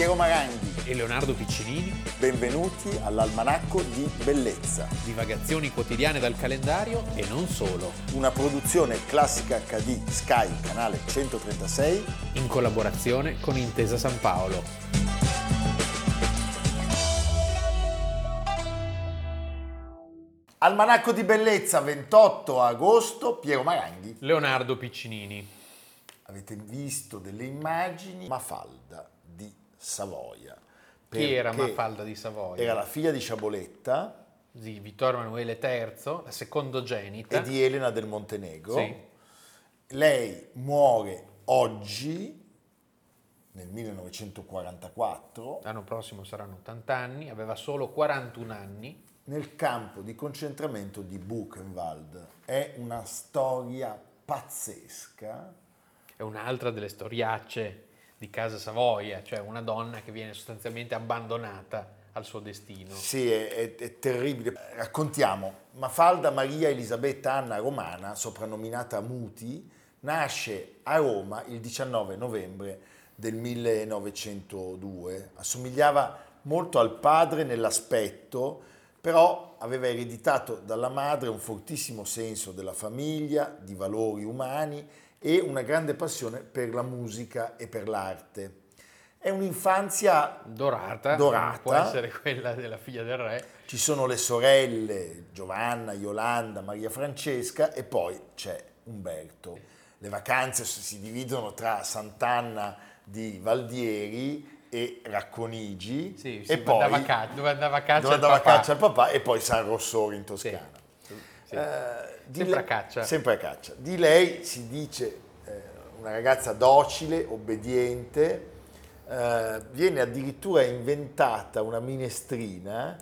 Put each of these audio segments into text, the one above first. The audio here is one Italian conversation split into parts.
Piero Maranghi. e Leonardo Piccinini, Benvenuti all'Almanacco di Bellezza, divagazioni quotidiane dal calendario e non solo, una produzione classica HD Sky, canale 136. in collaborazione con Intesa San Paolo. Almanacco di Bellezza, 28 agosto, Piero Maranghi. Leonardo Piccinini. Avete visto delle immagini, Mafalda Savoia. Chi era Mafalda di Savoia? Era la figlia di Sciaboletta di Vittorio Emanuele III, la secondogenita. e di Elena del Montenegro. Sì. Lei muore oggi, nel 1944, L'anno prossimo saranno 80 anni, aveva solo 41 anni. nel campo di concentramento di Buchenwald. È una storia pazzesca. È un'altra delle storiacce di Casa Savoia, cioè una donna che viene sostanzialmente abbandonata al suo destino. Sì, è, è- terribile. Raccontiamo, Mafalda Maria Elisabetta Anna Romana, soprannominata Muti, nasce a Roma il 19 novembre del 1902. Assomigliava molto al padre nell'aspetto, però aveva ereditato dalla madre un fortissimo senso della famiglia, di valori umani e una grande passione per la musica e per l'arte. È un'infanzia Dorata, Dorata. può essere quella della figlia del re. Ci sono le sorelle Giovanna, Yolanda, Maria Francesca e poi c'è Umberto. Le vacanze si dividono tra Sant'Anna di Valdieri e Racconigi Sì, e sì, poi andava a ca- dove andava a caccia dove il andava a papà. caccia il papà e poi San Rossore in Toscana. Sì. Eh, di Sempre le- a caccia. Sempre a caccia. Di lei si dice eh, una ragazza docile, obbediente, eh, viene addirittura inventata una minestrina,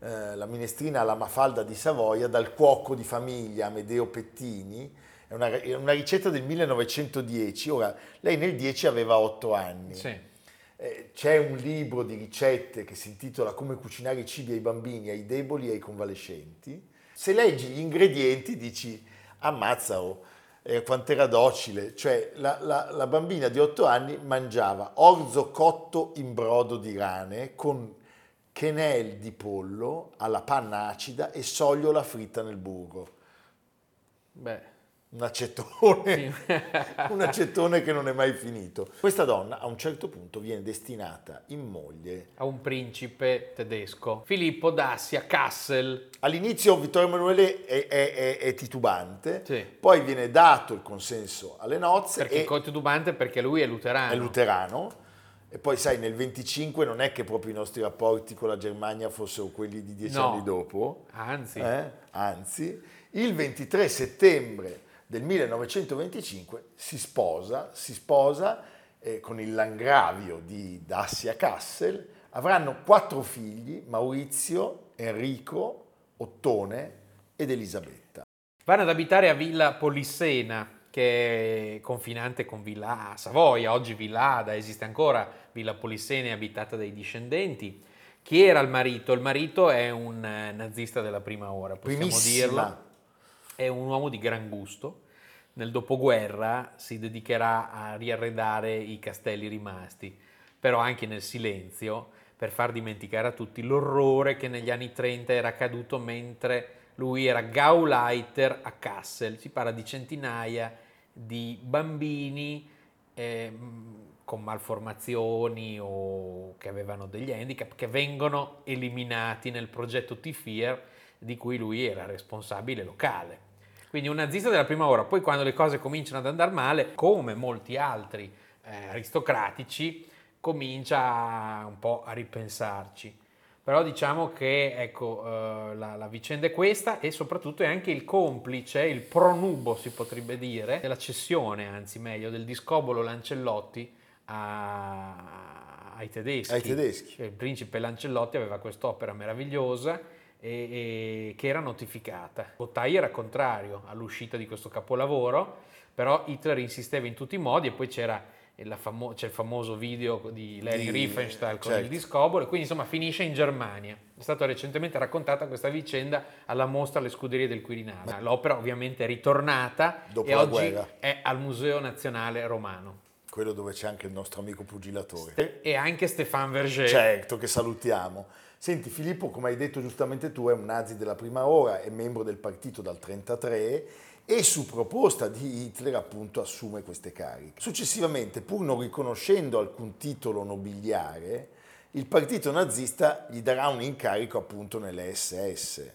eh, la minestrina alla Mafalda di Savoia, dal cuoco di famiglia Amedeo Pettini. È una, è una ricetta del 1910. Ora, lei nel 10 aveva 8 anni. Sì. Eh, C'è un libro di ricette che si intitola Come cucinare i cibi ai bambini, ai deboli e ai convalescenti. Se leggi gli ingredienti dici, ammazza oh, eh, quant'era docile. Cioè la, la- la bambina di 8 anni mangiava orzo cotto in brodo di rane con quenelle di pollo alla panna acida e sogliola fritta nel burro. Beh, Un accettone, sì. un accettone che non è mai finito. Questa donna a un certo punto viene destinata in moglie. a un principe tedesco, Filippo d'Assia Kassel. All'inizio Vittorio Emanuele è, è- è- è titubante, Sì. poi viene dato il consenso alle nozze Perché e è titubante perché lui è luterano. è luterano. E poi sai, nel 25 non è che proprio i nostri rapporti con la Germania fossero quelli di dieci No. anni dopo. Anzi, Eh? Anzi, il 23 settembre del 1925 si sposa, si sposa eh, con il Langravio di Dassia Kassel, avranno quattro figli, Maurizio, Enrico, Ottone ed Elisabetta. vanno ad abitare a Villa Polissena, che è confinante con Villa Savoia. Oggi Villa Ada esiste ancora, Villa Polissena è abitata dai discendenti. Chi era il marito? Il marito è un eh, nazista della prima ora, possiamo Primissima. dirlo. È un uomo di gran gusto. Nel dopoguerra si dedicherà a riarredare i castelli rimasti, però anche nel silenzio, per far dimenticare a tutti l'orrore che negli anni 30 era accaduto mentre lui era Gauleiter a Kassel. Si parla di centinaia di bambini ehm, con malformazioni o che avevano degli handicap che vengono eliminati nel progetto T-FIR di cui lui era responsabile locale. Quindi un nazista della prima ora, poi quando le cose cominciano ad andare male, come molti altri eh, aristocratici, comincia un po' a ripensarci. Però diciamo che ecco, eh, la, la vicenda è questa e soprattutto è anche il complice, il pronubo si potrebbe dire, della cessione, anzi meglio, del discobolo Lancellotti a- ai tedeschi. Ai tedeschi. Cioè, il principe Lancellotti aveva quest'opera meravigliosa e, e- che era notificata. Bottai era contrario all'uscita di questo capolavoro, però Hitler insisteva in tutti i modi e poi c'era famo- c'è il famoso video di Larry Di- Riefenstahl con certo. il discobolo, e quindi insomma finisce in Germania. È stata recentemente raccontata questa vicenda alla mostra alle scuderie del Quirinale. L'opera ovviamente è ritornata Dopo e oggi guerra. è al Museo Nazionale Romano. quello dove c'è anche il nostro amico pugilatore. E anche Stéphane Verger. Certo, che salutiamo. Senti, Filippo, come hai detto giustamente tu, è un nazi della prima ora, è membro del partito dal 1933 e su proposta di Hitler appunto assume queste cariche. Successivamente, pur non riconoscendo alcun titolo nobiliare, il partito nazista gli darà un incarico appunto nelle SS.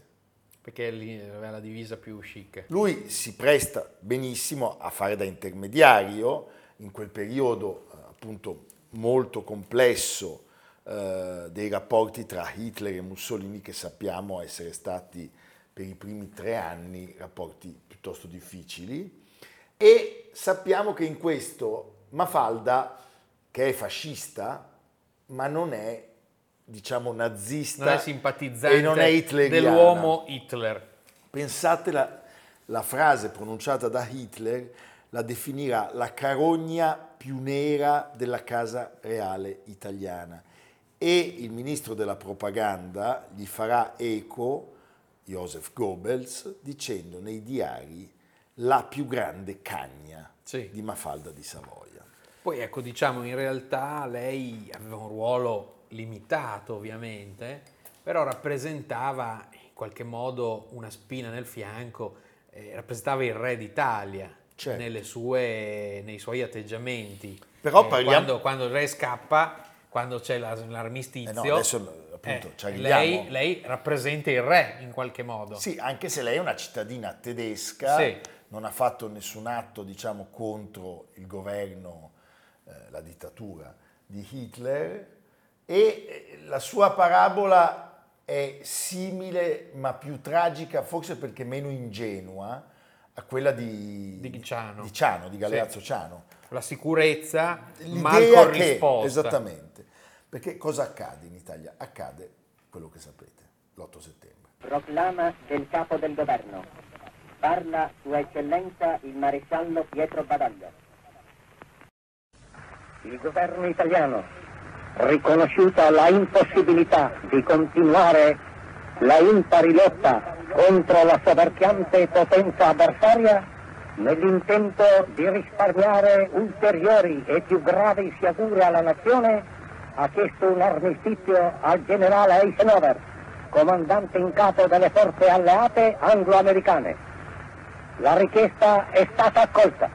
Perché lì aveva la divisa più chic. Lui si presta benissimo a fare da intermediario in quel periodo appunto molto complesso eh, dei rapporti tra Hitler e Mussolini che sappiamo essere stati per i primi tre anni rapporti piuttosto difficili e sappiamo che in questo Mafalda, che è fascista, ma non è diciamo nazista non è simpatizzante e non è hitleriana. dell'uomo Hitler. Pensate la, la frase pronunciata da Hitler la definirà la carogna più nera della casa reale italiana e il ministro della propaganda gli farà eco, Joseph Goebbels, dicendo nei diari la più grande cagna Sì. di Mafalda di Savoia. Poi ecco, diciamo, in realtà lei aveva un ruolo limitato ovviamente, però rappresentava in qualche modo una spina nel fianco, eh, rappresentava il re d'Italia Certo. nelle sue- nei suoi atteggiamenti. Però Eh, parliamo- quando, quando il re scappa, quando c'è la- l'armistizio, Eh no, adesso appunto eh, lei, lei rappresenta il re in qualche modo. Sì, anche se lei è una cittadina tedesca, Sì. non ha fatto nessun atto, diciamo, contro il governo, eh, la dittatura di Hitler e eh, la sua parabola è simile ma più tragica, forse perché meno ingenua, a quella di, Di Ciano. di, Ciano, di Galeazzo Ciano. La sicurezza mal L'idea che, corrisposta. esattamente, perché cosa accade in Italia? Accade quello che sapete, l'8 settembre. Proclama del capo del governo. Parla Sua Eccellenza il maresciallo Pietro Badaglio. Il governo italiano, riconosciuta la impossibilità di continuare la impari lotta contro la soverchiante potenza avversaria, nell'intento di risparmiare ulteriori e più gravi sciagure alla nazione, ha chiesto un armistizio al generale Eisenhower, comandante in capo delle forze alleate anglo-americane. La richiesta è stata accolta.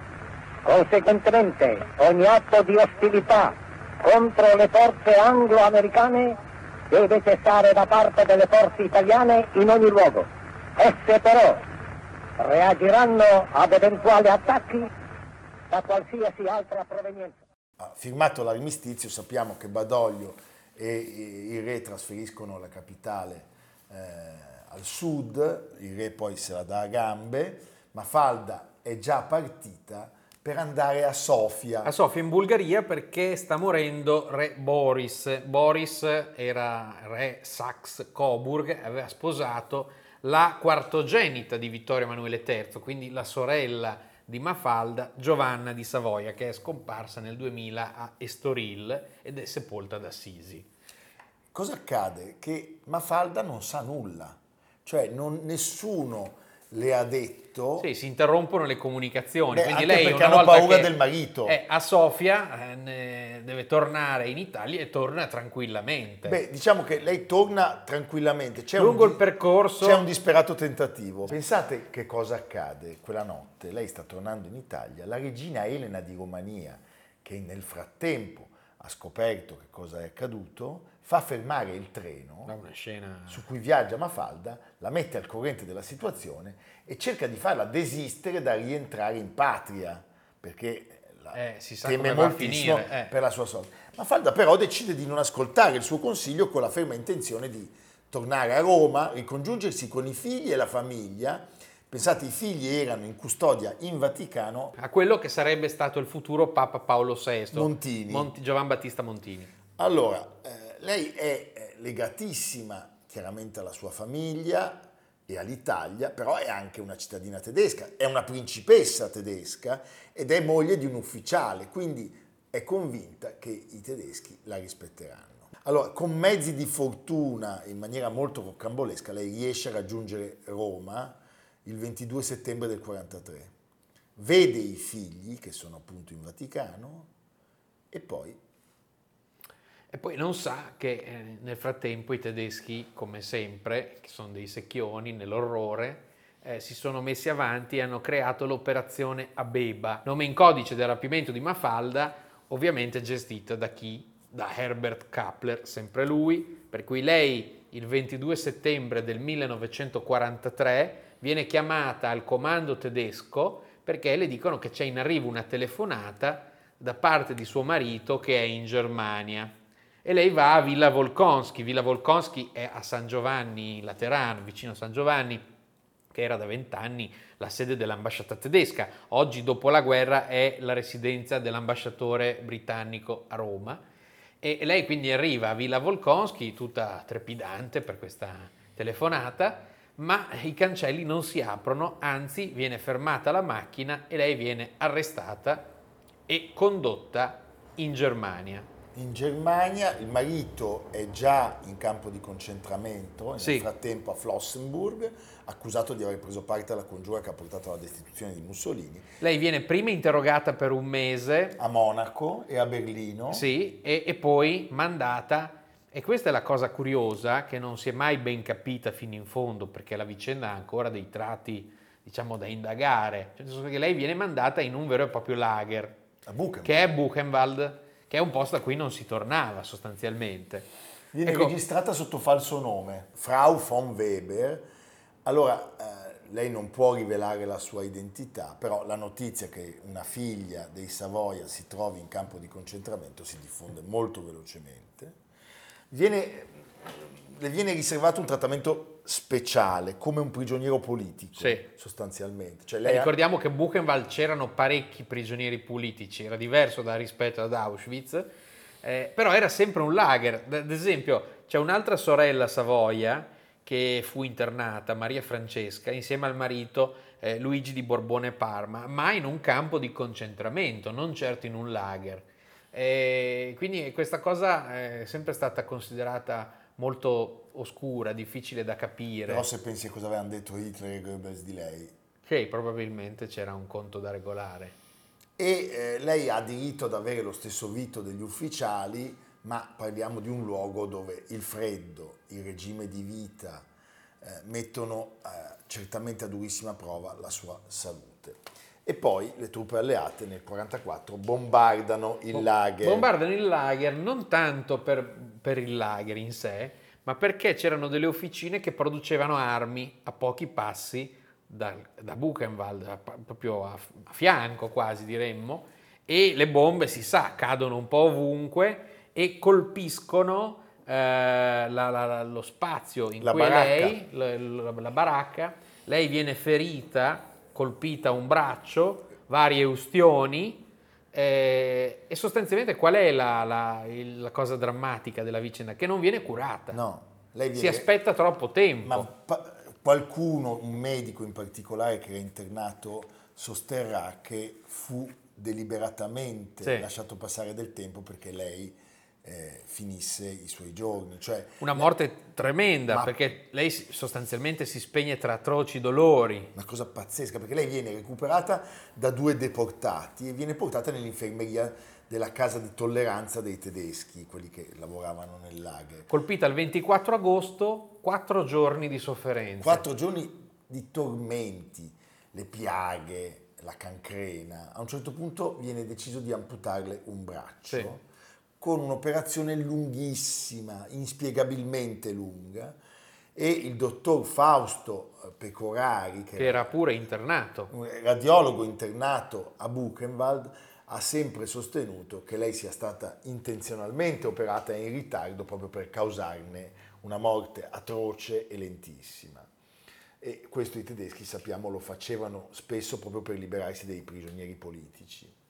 Conseguentemente, ogni atto di ostilità contro le forze anglo-americane deve cessare da parte delle forze italiane in ogni luogo. Esse però reagiranno ad eventuali attacchi da qualsiasi altra provenienza. Ha firmato l'armistizio, sappiamo che Badoglio e il re trasferiscono la capitale eh, al sud, il re poi se la dà a gambe, ma Falda è già partita per andare a Sofia. a Sofia in Bulgaria perché sta morendo re Boris. Boris era re Sax-Coburg, aveva sposato la quartogenita di Vittorio Emanuele III, quindi la sorella di Mafalda, Giovanna di Savoia, che è scomparsa nel 2000 a Estoril ed è sepolta ad Assisi. Cosa accade? Che Mafalda non sa nulla, cioè non- nessuno le ha detto... Sì, si interrompono le comunicazioni. Beh, quindi lei perché hanno paura del marito. È a Sofia eh, deve tornare in Italia e torna tranquillamente. Beh, diciamo che lei torna tranquillamente. C'è Lungo un, il percorso- C'è un disperato tentativo. Pensate che cosa accade quella notte. Lei sta tornando in Italia. La regina Elena di Romania, che nel frattempo ha scoperto che cosa è accaduto, fa fermare il treno Da una scena su cui viaggia Mafalda, la mette al corrente della situazione e cerca di farla desistere da rientrare in patria, perché la Eh, teme moltissimo finire, eh. per la sua sorte. Mafalda però decide di non ascoltare il suo consiglio con la ferma intenzione di tornare a Roma, ricongiungersi con i figli e la famiglia. Pensate, i figli erano in custodia in Vaticano. a quello che sarebbe stato il futuro Papa Paolo VI, Montini. Monti- Giovan Battista Montini. Allora, eh, lei è eh, legatissima chiaramente alla sua famiglia e all'Italia, però è anche una cittadina tedesca, è una principessa tedesca ed è moglie di un ufficiale, quindi è convinta che i tedeschi la rispetteranno. Allora, con mezzi di fortuna, in maniera molto roccambolesca, lei riesce a raggiungere Roma il 22 settembre del 43. Vede i figli, che sono appunto in Vaticano, e poi e poi non sa che eh, nel frattempo i tedeschi, come sempre, che sono dei secchioni nell'orrore, eh, si sono messi avanti e hanno creato l'operazione Abeba, nome in codice del rapimento di Mafalda, ovviamente gestita da chi? Da Herbert Kappler, sempre lui, per cui lei il 22 settembre del 1943 viene chiamata al comando tedesco perché le dicono che c'è in arrivo una telefonata da parte di suo marito che è in Germania e lei va a Villa Volkonsky. Villa Volkonsky è a San Giovanni Laterano, vicino a San Giovanni, che era da vent'anni la sede dell'ambasciata tedesca. Oggi, dopo la guerra, è la residenza dell'ambasciatore britannico a Roma. E lei quindi arriva a Villa Volkonsky, tutta trepidante per questa telefonata, ma i cancelli non si aprono, anzi viene fermata la macchina e lei viene arrestata e condotta in Germania in Germania, il marito è già in campo di concentramento, nel sì. frattempo a Flossenburg, accusato di aver preso parte alla congiura che ha portato alla destituzione di Mussolini. Lei viene prima interrogata per un mese. A Monaco e a Berlino. Sì, e, e poi mandata e questa è la cosa curiosa che non si è mai ben capita fino in fondo perché la vicenda ha ancora dei tratti, diciamo, da indagare. Cioè, che lei viene mandata in un vero e proprio lager, che è Buchenwald che è un posto a cui non si tornava sostanzialmente. Viene ecco. registrata sotto falso nome, Frau von Weber. Allora, eh, lei non può rivelare la sua identità, però la notizia che una figlia dei Savoia si trovi in campo di concentramento si diffonde molto velocemente. Viene, le viene riservato un trattamento speciale, come un prigioniero politico, sì. sostanzialmente. Cioè ricordiamo ha... che Buchenwald c'erano parecchi prigionieri politici, era diverso da rispetto ad Auschwitz, eh, però era sempre un lager. Ad esempio, c'è un'altra sorella Savoia che fu internata, Maria Francesca, insieme al marito eh, Luigi di Borbone Parma, ma in un campo di concentramento, non certo in un lager. Eh, quindi questa cosa è sempre stata considerata molto oscura, difficile da capire. Però se pensi a cosa avevano detto Hitler e Goebbels di lei. Che probabilmente c'era un conto da regolare. E eh, lei ha diritto ad avere lo stesso vito degli ufficiali, ma parliamo di un luogo dove il freddo, il regime di vita eh, mettono eh, certamente a durissima prova la sua salute. E poi le truppe alleate nel 1944 bombardano il lager. Bombardano il lager non tanto per, per il lager in sé, ma perché c'erano delle officine che producevano armi a pochi passi da, da Buchenwald, proprio a, a, fianco quasi diremmo, e le bombe si sa cadono un po' ovunque e colpiscono eh, la, la, lo spazio in la cui baracca. lei, la, la baracca, lei viene ferita, colpita a un braccio, varie ustioni, eh, e sostanzialmente qual è la, la, la, cosa drammatica della vicenda? Che non viene curata. No, lei viene... Si aspetta troppo tempo. Ma pa- qualcuno, un medico in particolare che era internato, sosterrà che fu deliberatamente sì. lasciato passare del tempo perché lei eh, finisse i suoi giorni. Cioè, una morte tremenda ma, perché lei sostanzialmente si spegne tra atroci dolori. Una cosa pazzesca perché lei viene recuperata da due deportati e viene portata nell'infermeria della casa di tolleranza dei tedeschi, quelli che lavoravano nel lager. Colpita il 24 agosto, quattro giorni di sofferenza. Quattro giorni di tormenti, le piaghe, la cancrena. A un certo punto viene deciso di amputarle un braccio. Sì con un'operazione lunghissima, inspiegabilmente lunga, e il dottor Fausto eh, Pecorari, che, che era pure internato, un radiologo internato a Buchenwald, ha sempre sostenuto che lei sia stata intenzionalmente operata in ritardo proprio per causarne una morte atroce e lentissima. E questo i tedeschi, sappiamo, lo facevano spesso proprio per liberarsi dei prigionieri politici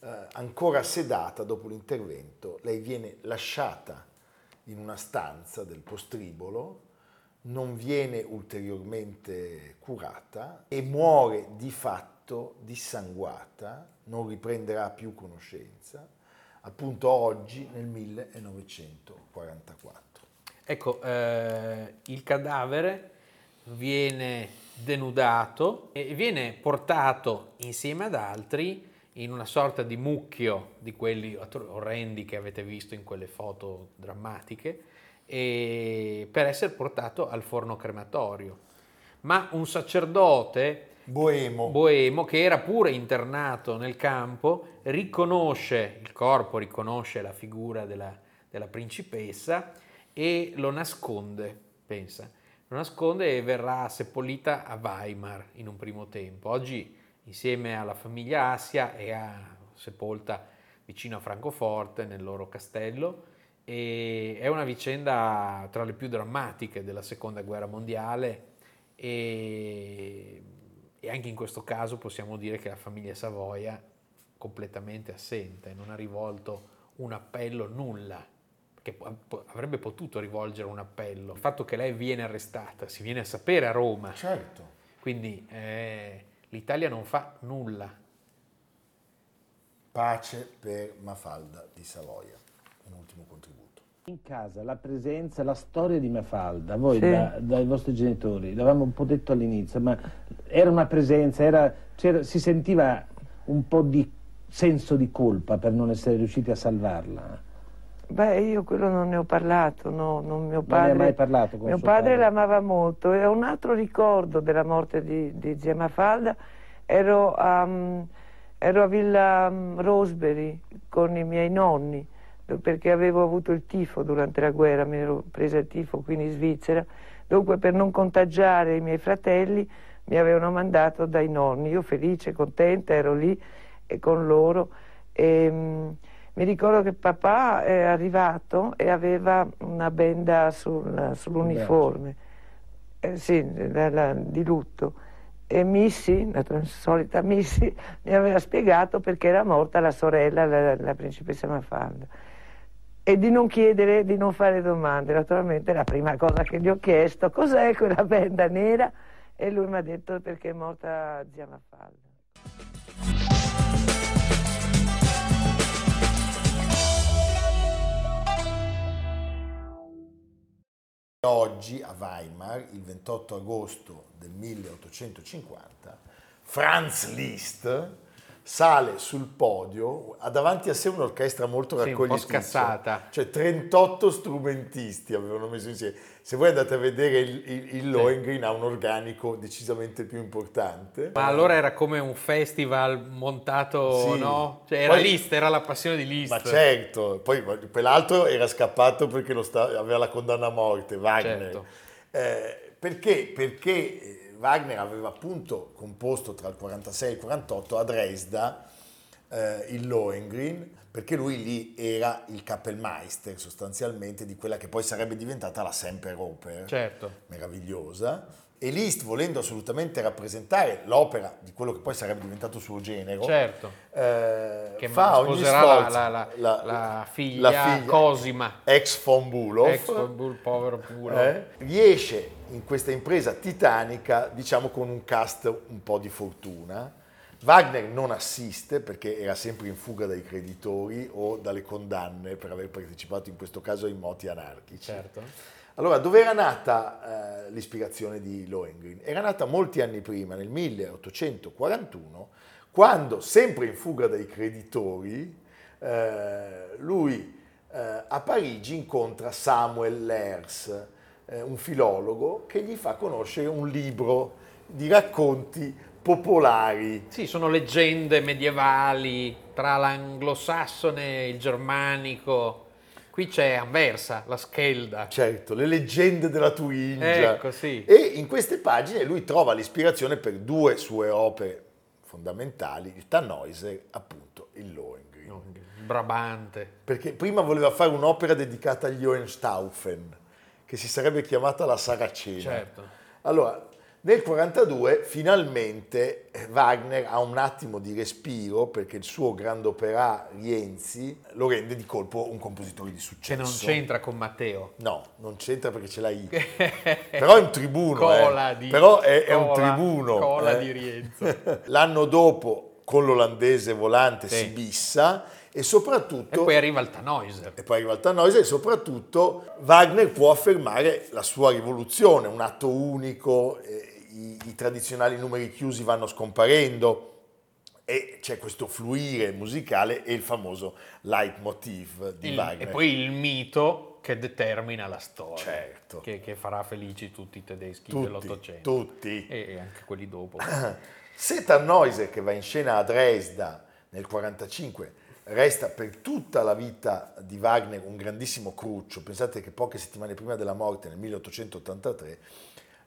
eh, ancora sedata dopo l'intervento, lei viene lasciata in una stanza del postribolo, non viene ulteriormente curata e muore di fatto dissanguata, non riprenderà più conoscenza, appunto oggi nel 1944. Ecco, eh, il cadavere viene denudato e viene portato insieme ad altri in una sorta di mucchio di quelli orrendi che avete visto in quelle foto drammatiche e per essere portato al forno crematorio. Ma un sacerdote boemo. boemo che era pure internato nel campo riconosce il corpo, riconosce la figura della, della principessa e lo nasconde, pensa. Lo nasconde e verrà seppellita a Weimar in un primo tempo. Oggi insieme alla famiglia Assia è sepolta vicino a Francoforte nel loro castello e è una vicenda tra le più drammatiche della seconda guerra mondiale e, e anche in questo caso possiamo dire che la famiglia Savoia completamente assente, non ha rivolto un appello, nulla, che avrebbe potuto rivolgere un appello. Il fatto che lei viene arrestata, si viene a sapere a Roma. Certo. Quindi eh, l'Italia non fa nulla. Pace per Mafalda di Savoia. Un ultimo contributo. In casa la presenza, la storia di Mafalda, voi sì. da, dai vostri genitori, l'avevamo un po' detto all'inizio, ma era una presenza, era, si sentiva un po' di senso di colpa per non essere riusciti a salvarla. Beh, io quello non ne ho parlato, no, non mio padre... Non ne hai mai parlato con Mio padre, padre? l'amava molto. E un altro ricordo della morte di, di zia Mafalda, ero a, ero a Villa Rosebery con i miei nonni, perché avevo avuto il tifo durante la guerra, mi ero presa il tifo qui in Svizzera, dunque per non contagiare i miei fratelli mi avevano mandato dai nonni, io felice, contenta, ero lì e con loro. E, mi ricordo che papà è arrivato e aveva una benda sul, sull'uniforme, eh, sì, la, di lutto. E Missy, la solita Missy, mi aveva spiegato perché era morta la sorella, la, la principessa Mafalda. E di non chiedere, di non fare domande. Naturalmente la prima cosa che gli ho chiesto, cos'è quella benda nera? E lui mi ha detto perché è morta zia Mafalda. Oggi a Weimar, il 28 agosto del 1850, Franz Liszt sale sul podio, ha davanti a sé un'orchestra molto raccoglitica. Sì, un po' scassata. Cioè 38 strumentisti avevano messo insieme. Se voi andate a vedere il, il, il Lohengrin ha un organico decisamente più importante. Ma allora era come un festival montato, sì. no? Cioè era Poi, Liszt, era la passione di Liszt. Ma certo, poi quell'altro era scappato perché sta, aveva la condanna a morte, Wagner. Certo. Eh, perché? Perché Wagner aveva appunto composto tra il 46 e il 48 a Dresda eh, il Lohengrin, perché lui lì era il Kapellmeister sostanzialmente di quella che poi sarebbe diventata la Semperoper, certo. meravigliosa. E Liszt, volendo assolutamente rappresentare l'opera di quello che poi sarebbe diventato suo genero, certo. eh, che fa ogni sforzo, la, la, la, la, figlia, la figlia Cosima, ex von Bulow, ex von Bulow povero Bulow. Eh, riesce in questa impresa titanica, diciamo con un cast un po' di fortuna. Wagner non assiste perché era sempre in fuga dai creditori o dalle condanne per aver partecipato in questo caso ai moti anarchici. Certo. Allora, dove era nata eh, l'ispirazione di Lohengrin? Era nata molti anni prima, nel 1841, quando, sempre in fuga dai creditori, eh, lui eh, a Parigi incontra Samuel Lers, eh, un filologo, che gli fa conoscere un libro di racconti popolari. Sì, sono leggende medievali tra l'anglosassone e il germanico Qui c'è Anversa, la Schelda. Certo, le leggende della Turingia. Ecco, sì. E in queste pagine lui trova l'ispirazione per due sue opere fondamentali, il Tannhäuser, appunto, il Lohengrin. Brabante. Perché prima voleva fare un'opera dedicata agli Hohenstaufen, che si sarebbe chiamata La Saracena. Certo. Allora, nel 1942 finalmente eh, Wagner ha un attimo di respiro perché il suo grande opera Rienzi lo rende di colpo un compositore di successo. Che non c'entra con Matteo. No, non c'entra perché ce l'ha I. Però è un tribuno. Cola eh. di, Però è, è un tribuno. Cola eh. di Rienzo. L'anno dopo con l'olandese volante sì. si bissa e soprattutto... E poi arriva il Tannhäuser. E poi arriva il Tannhäuser e soprattutto Wagner può affermare la sua rivoluzione, un atto unico, eh, i, i, tradizionali numeri chiusi vanno scomparendo, e c'è questo fluire musicale e il famoso leitmotiv di Il- Wagner. e poi il mito che determina la storia, Certo. che, che farà felici tutti i tedeschi tutti, dell'Ottocento tutti. e e anche quelli dopo. Seta Neuse che va in scena a Dresda nel 1945 resta per tutta la vita di Wagner un grandissimo cruccio. Pensate che poche settimane prima della morte, nel 1883,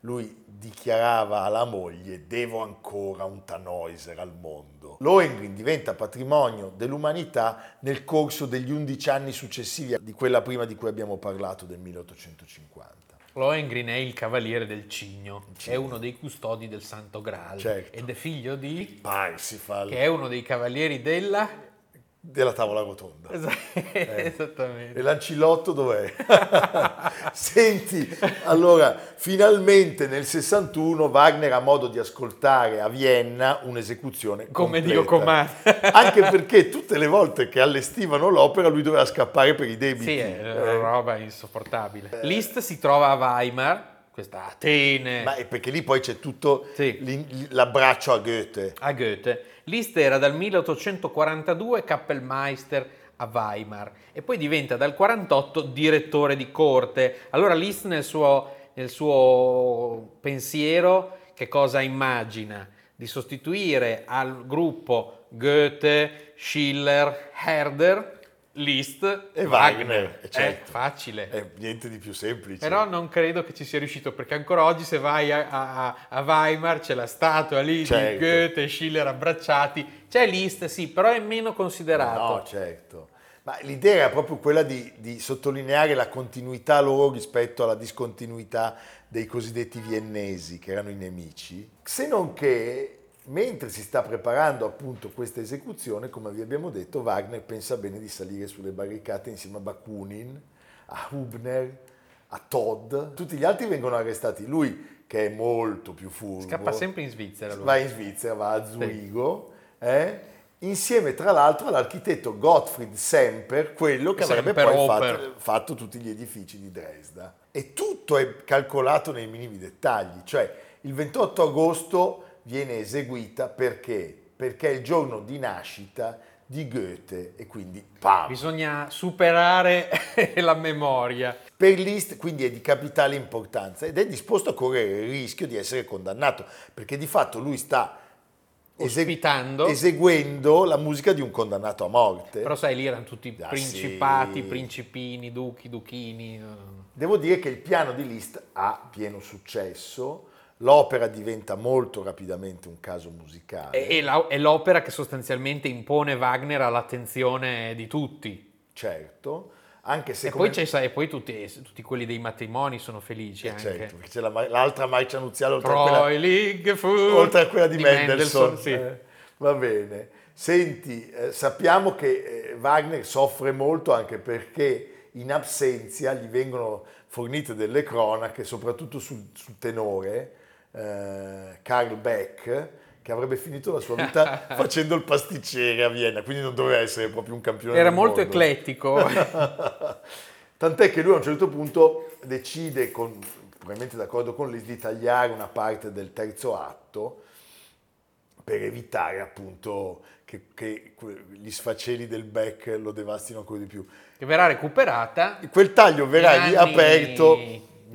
lui dichiarava alla moglie devo ancora un Tannhäuser al mondo. Lohengrin diventa patrimonio dell'umanità nel corso degli undici anni successivi di quella prima di cui abbiamo parlato del 1850. Lohengrin è il cavaliere del cigno, è uno dei custodi del Santo Graal Certo. ed è figlio di... Parsifal che è uno dei cavalieri della... della tavola rotonda. Esattamente. E l'ancillotto dov'è? Senti, allora, finalmente nel 61 Wagner ha modo di ascoltare a Vienna un'esecuzione Come completa. Dio comanda. Anche perché tutte le volte che allestivano l'opera lui doveva scappare per i debiti. Sì, è Eh, una roba insopportabile. Liszt si trova a Weimar, questa Atene, Ma perché lì poi c'è tutto Sì. l'abbraccio a Goethe. a Goethe. Liszt era dal 1842 Kappelmeister a Weimar e poi diventa dal 48 direttore di corte. Allora Liszt nel suo, nel suo pensiero che cosa immagina? Di sostituire al gruppo Goethe, Schiller, Herder, Liszt E Wagner, eh, certo. È facile. È niente di più semplice. Però non credo che ci sia riuscito perché ancora oggi se vai a, a- a Weimar c'è la statua lì Certo. di Goethe e Schiller abbracciati, c'è Liszt sì, però è meno considerato. No, certo. Ma l'idea era proprio quella di, di sottolineare la continuità loro rispetto alla discontinuità dei cosiddetti viennesi, che erano i nemici. Se non che, mentre si sta preparando appunto questa esecuzione, come vi abbiamo detto, Wagner pensa bene di salire sulle barricate insieme a Bakunin, a Hubner, a Todd. Tutti gli altri vengono arrestati. Lui, che è molto più furbo, Scappa sempre in Svizzera lui. va in Svizzera, va a Zurigo, eh, insieme tra l'altro all'architetto Gottfried Semper, quello che avrebbe Semper poi Oper. fatto, fatto tutti gli edifici di Dresda. E tutto è calcolato nei minimi dettagli, cioè il 28 agosto viene eseguita perché? Perché è il giorno di nascita di Goethe e quindi pam! Bisogna superare la memoria. Per Liszt quindi è di capitale importanza ed è disposto a correre il rischio di essere condannato perché di fatto lui sta Ospitando. eseguendo la musica di un condannato a morte. Però sai, lì erano tutti Ah, principati, sì. principini, duchi, duchini. Devo dire che il piano di Liszt ha pieno successo, l'opera diventa molto rapidamente un caso musicale. E- e la- è l'opera che sostanzialmente impone Wagner all'attenzione di tutti. Certo, anche se E come- poi, c'è, sai, e poi tutti, tutti quelli dei matrimoni sono felici Eh, anche. certo, perché c'è la l'altra marcia nuziale oltre oltre a quella di, Mendelssohn. sì. Eh, va bene. Senti, eh, sappiamo che eh, Wagner soffre molto anche perché in absenza gli vengono fornite delle cronache, soprattutto sul, sul tenore, eh, Karl Beck, che avrebbe finito la sua vita facendo il pasticcere a Vienna, quindi non doveva essere proprio un campione Era molto mondo. eclettico. Tant'è che lui a un certo punto decide, con, probabilmente d'accordo con Liszt, di tagliare una parte del terzo atto per evitare appunto che, che gli sfaceli del Beck lo devastino ancora di più. che verrà recuperata. Quel taglio verrà in anni-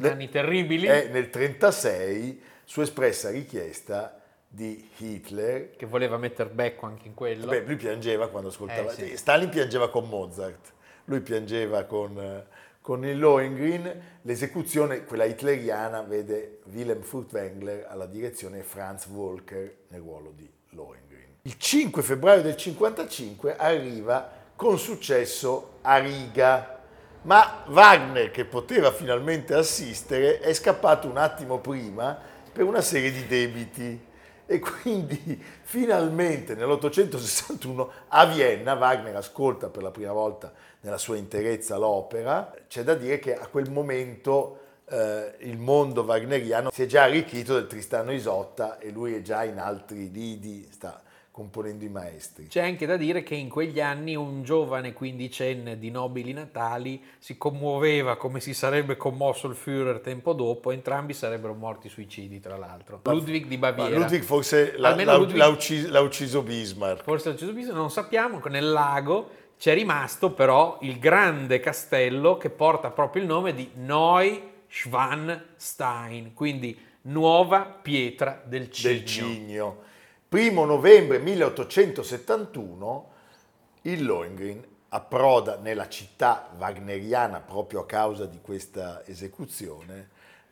anni terribili. è nel 1936 su espressa richiesta di Hitler Che voleva mettere becco anche in quello. Beh, lui piangeva quando ascoltava. Eh, sì. Stalin piangeva con Mozart, lui piangeva con, eh, con il Lohengrin. L'esecuzione, quella hitleriana, vede Wilhelm Furtwängler alla direzione e Franz Walker nel ruolo di Lohengrin. Il 5 febbraio del 55 arriva con successo a Riga, ma Wagner, che poteva finalmente assistere, è scappato un attimo prima per una serie di debiti. E quindi finalmente nell'861 a Vienna Wagner ascolta per la prima volta nella sua interezza l'opera. C'è da dire che a quel momento eh, il mondo wagneriano si è già arricchito del Tristano Isotta e lui è già in altri lidi, sta componendo i maestri. C'è anche da dire che in quegli anni un giovane quindicenne di nobili natali si commuoveva come si sarebbe commosso il Führer tempo dopo, entrambi sarebbero morti suicidi tra l'altro. Ludwig di Ma Baviera. Ludwig forse l'ha, Almeno l'ha- Ludwig- l'ha ucciso, l'ha ucciso Bismarck. Forse l'ha ucciso Bismarck, non sappiamo, nel lago c'è rimasto però il grande castello che porta proprio il nome di Neuschwanstein, quindi nuova pietra del Cigno. del Cigno. Primo novembre 1871 il Lohengrin approda nella città wagneriana proprio a causa di questa esecuzione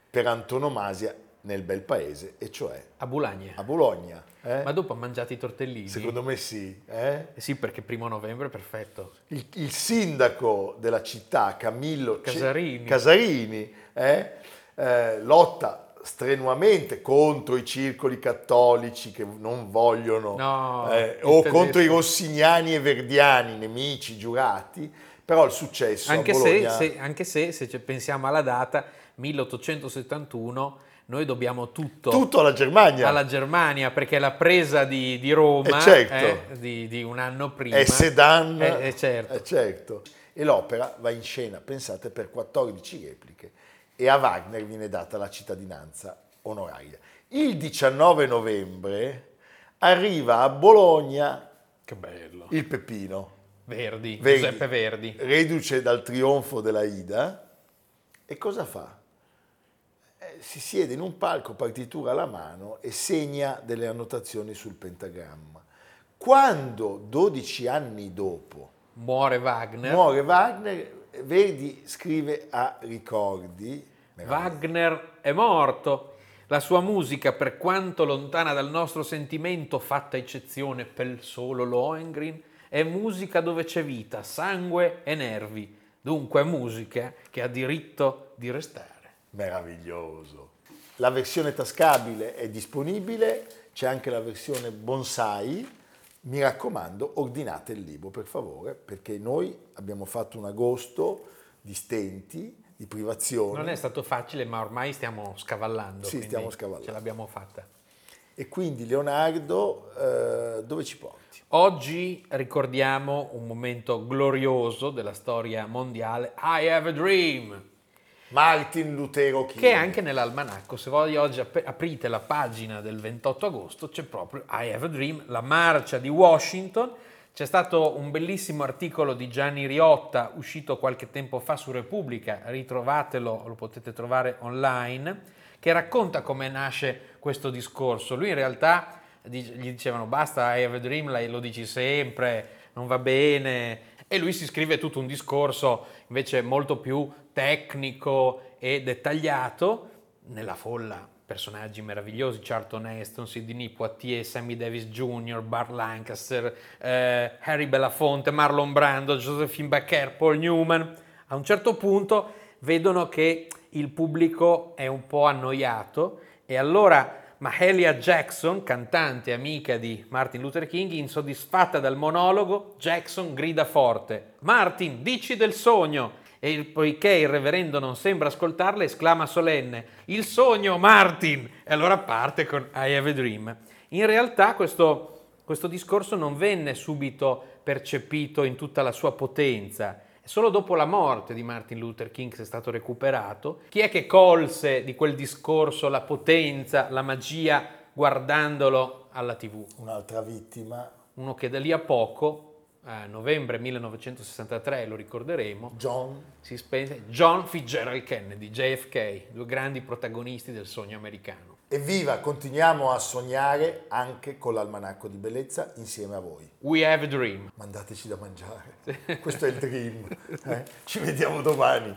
per antonomasia nel bel paese, e cioè A Bulagna. a Bologna. eh? Ma dopo ha mangiato i tortellini? Secondo me sì. eh? Eh sì, perché primo novembre è perfetto. Il, il sindaco della città, Camillo Casarini. Casarini, eh, eh, lotta strenuamente contro i circoli cattolici che non vogliono, No, eh, o contro i rossignani e verdiani, nemici giurati, però il successo Anche a se, Bologna... se- anche se, se pensiamo alla data, 1871, noi dobbiamo tutto, tutto alla Germania alla Germania, perché la presa di, di Roma Eh, certo. eh, di, di un anno prima... è Sedan, Eh, eh, certo. eh, certo. E l'opera va in scena, pensate, per 14 repliche e a Wagner viene data la cittadinanza onoraria. Il 19 novembre arriva a Bologna Che bello. il Peppino, Verdi, Verdi. Giuseppe Verdi. reduce dal trionfo della Ida, e cosa fa? Eh, si siede in un palco, partitura alla mano e segna delle annotazioni sul pentagramma. Quando 12 anni dopo Muore Wagner. muore Wagner, Verdi scrive a ricordi. Wagner è morto. La sua musica, per quanto lontana dal nostro sentimento, fatta eccezione per solo Lohengrin, è musica dove c'è vita, sangue e nervi. Dunque è musica che ha diritto di restare. Meraviglioso. La versione tascabile è disponibile, c'è anche la versione bonsai. Mi raccomando, ordinate il libro per favore, perché noi abbiamo fatto un agosto di stenti, di privazioni. Non è stato facile, ma ormai stiamo scavallando. Sì, stiamo scavallando. Ce l'abbiamo fatta. E quindi Leonardo, eh, dove ci porti? Oggi ricordiamo un momento glorioso della storia mondiale, I Have a Dream, Martin Lutero King. che è anche nell'almanacco. Se voi oggi ap- aprite la pagina del 28 agosto c'è proprio I Have a Dream, la marcia di Washington. C'è stato un bellissimo articolo di Gianni Riotta uscito qualche tempo fa su Repubblica, ritrovatelo, lo potete trovare online, che racconta come nasce questo discorso. Lui in realtà gli dicevano basta, I have a dream, lo dici sempre, non va bene. E lui si scrive tutto un discorso invece molto più tecnico e dettagliato nella folla. Personaggi meravigliosi, Charlton Heston, Sidney Poitier, Sammy Davis Jr., Bart Lancaster, eh, Harry Belafonte, Marlon Brando, Josephine Baker, Paul Newman. A un certo punto vedono che il pubblico è un po' annoiato e allora Mahalia Jackson, cantante amica di Martin Luther King, insoddisfatta dal monologo, Jackson grida forte: Martin, dici del sogno! E il- poiché il reverendo non sembra ascoltarla, esclama solenne: Il sogno, Martin! E allora parte con I Have a Dream. In realtà questo, questo discorso non venne subito percepito in tutta la sua potenza. Solo dopo la morte di Martin Luther King è stato recuperato. Chi è che colse di quel discorso la potenza, la magia, guardandolo alla TV? Un'altra vittima, Uno che da lì a poco, a novembre 1963, lo ricorderemo, John si spense John Fitzgerald Kennedy, JFK, due grandi protagonisti del sogno americano. Evviva, continuiamo a sognare anche con l'almanacco di bellezza insieme a voi. We have a dream. Mandateci da mangiare. Questo è il dream. eh? Ci vediamo domani.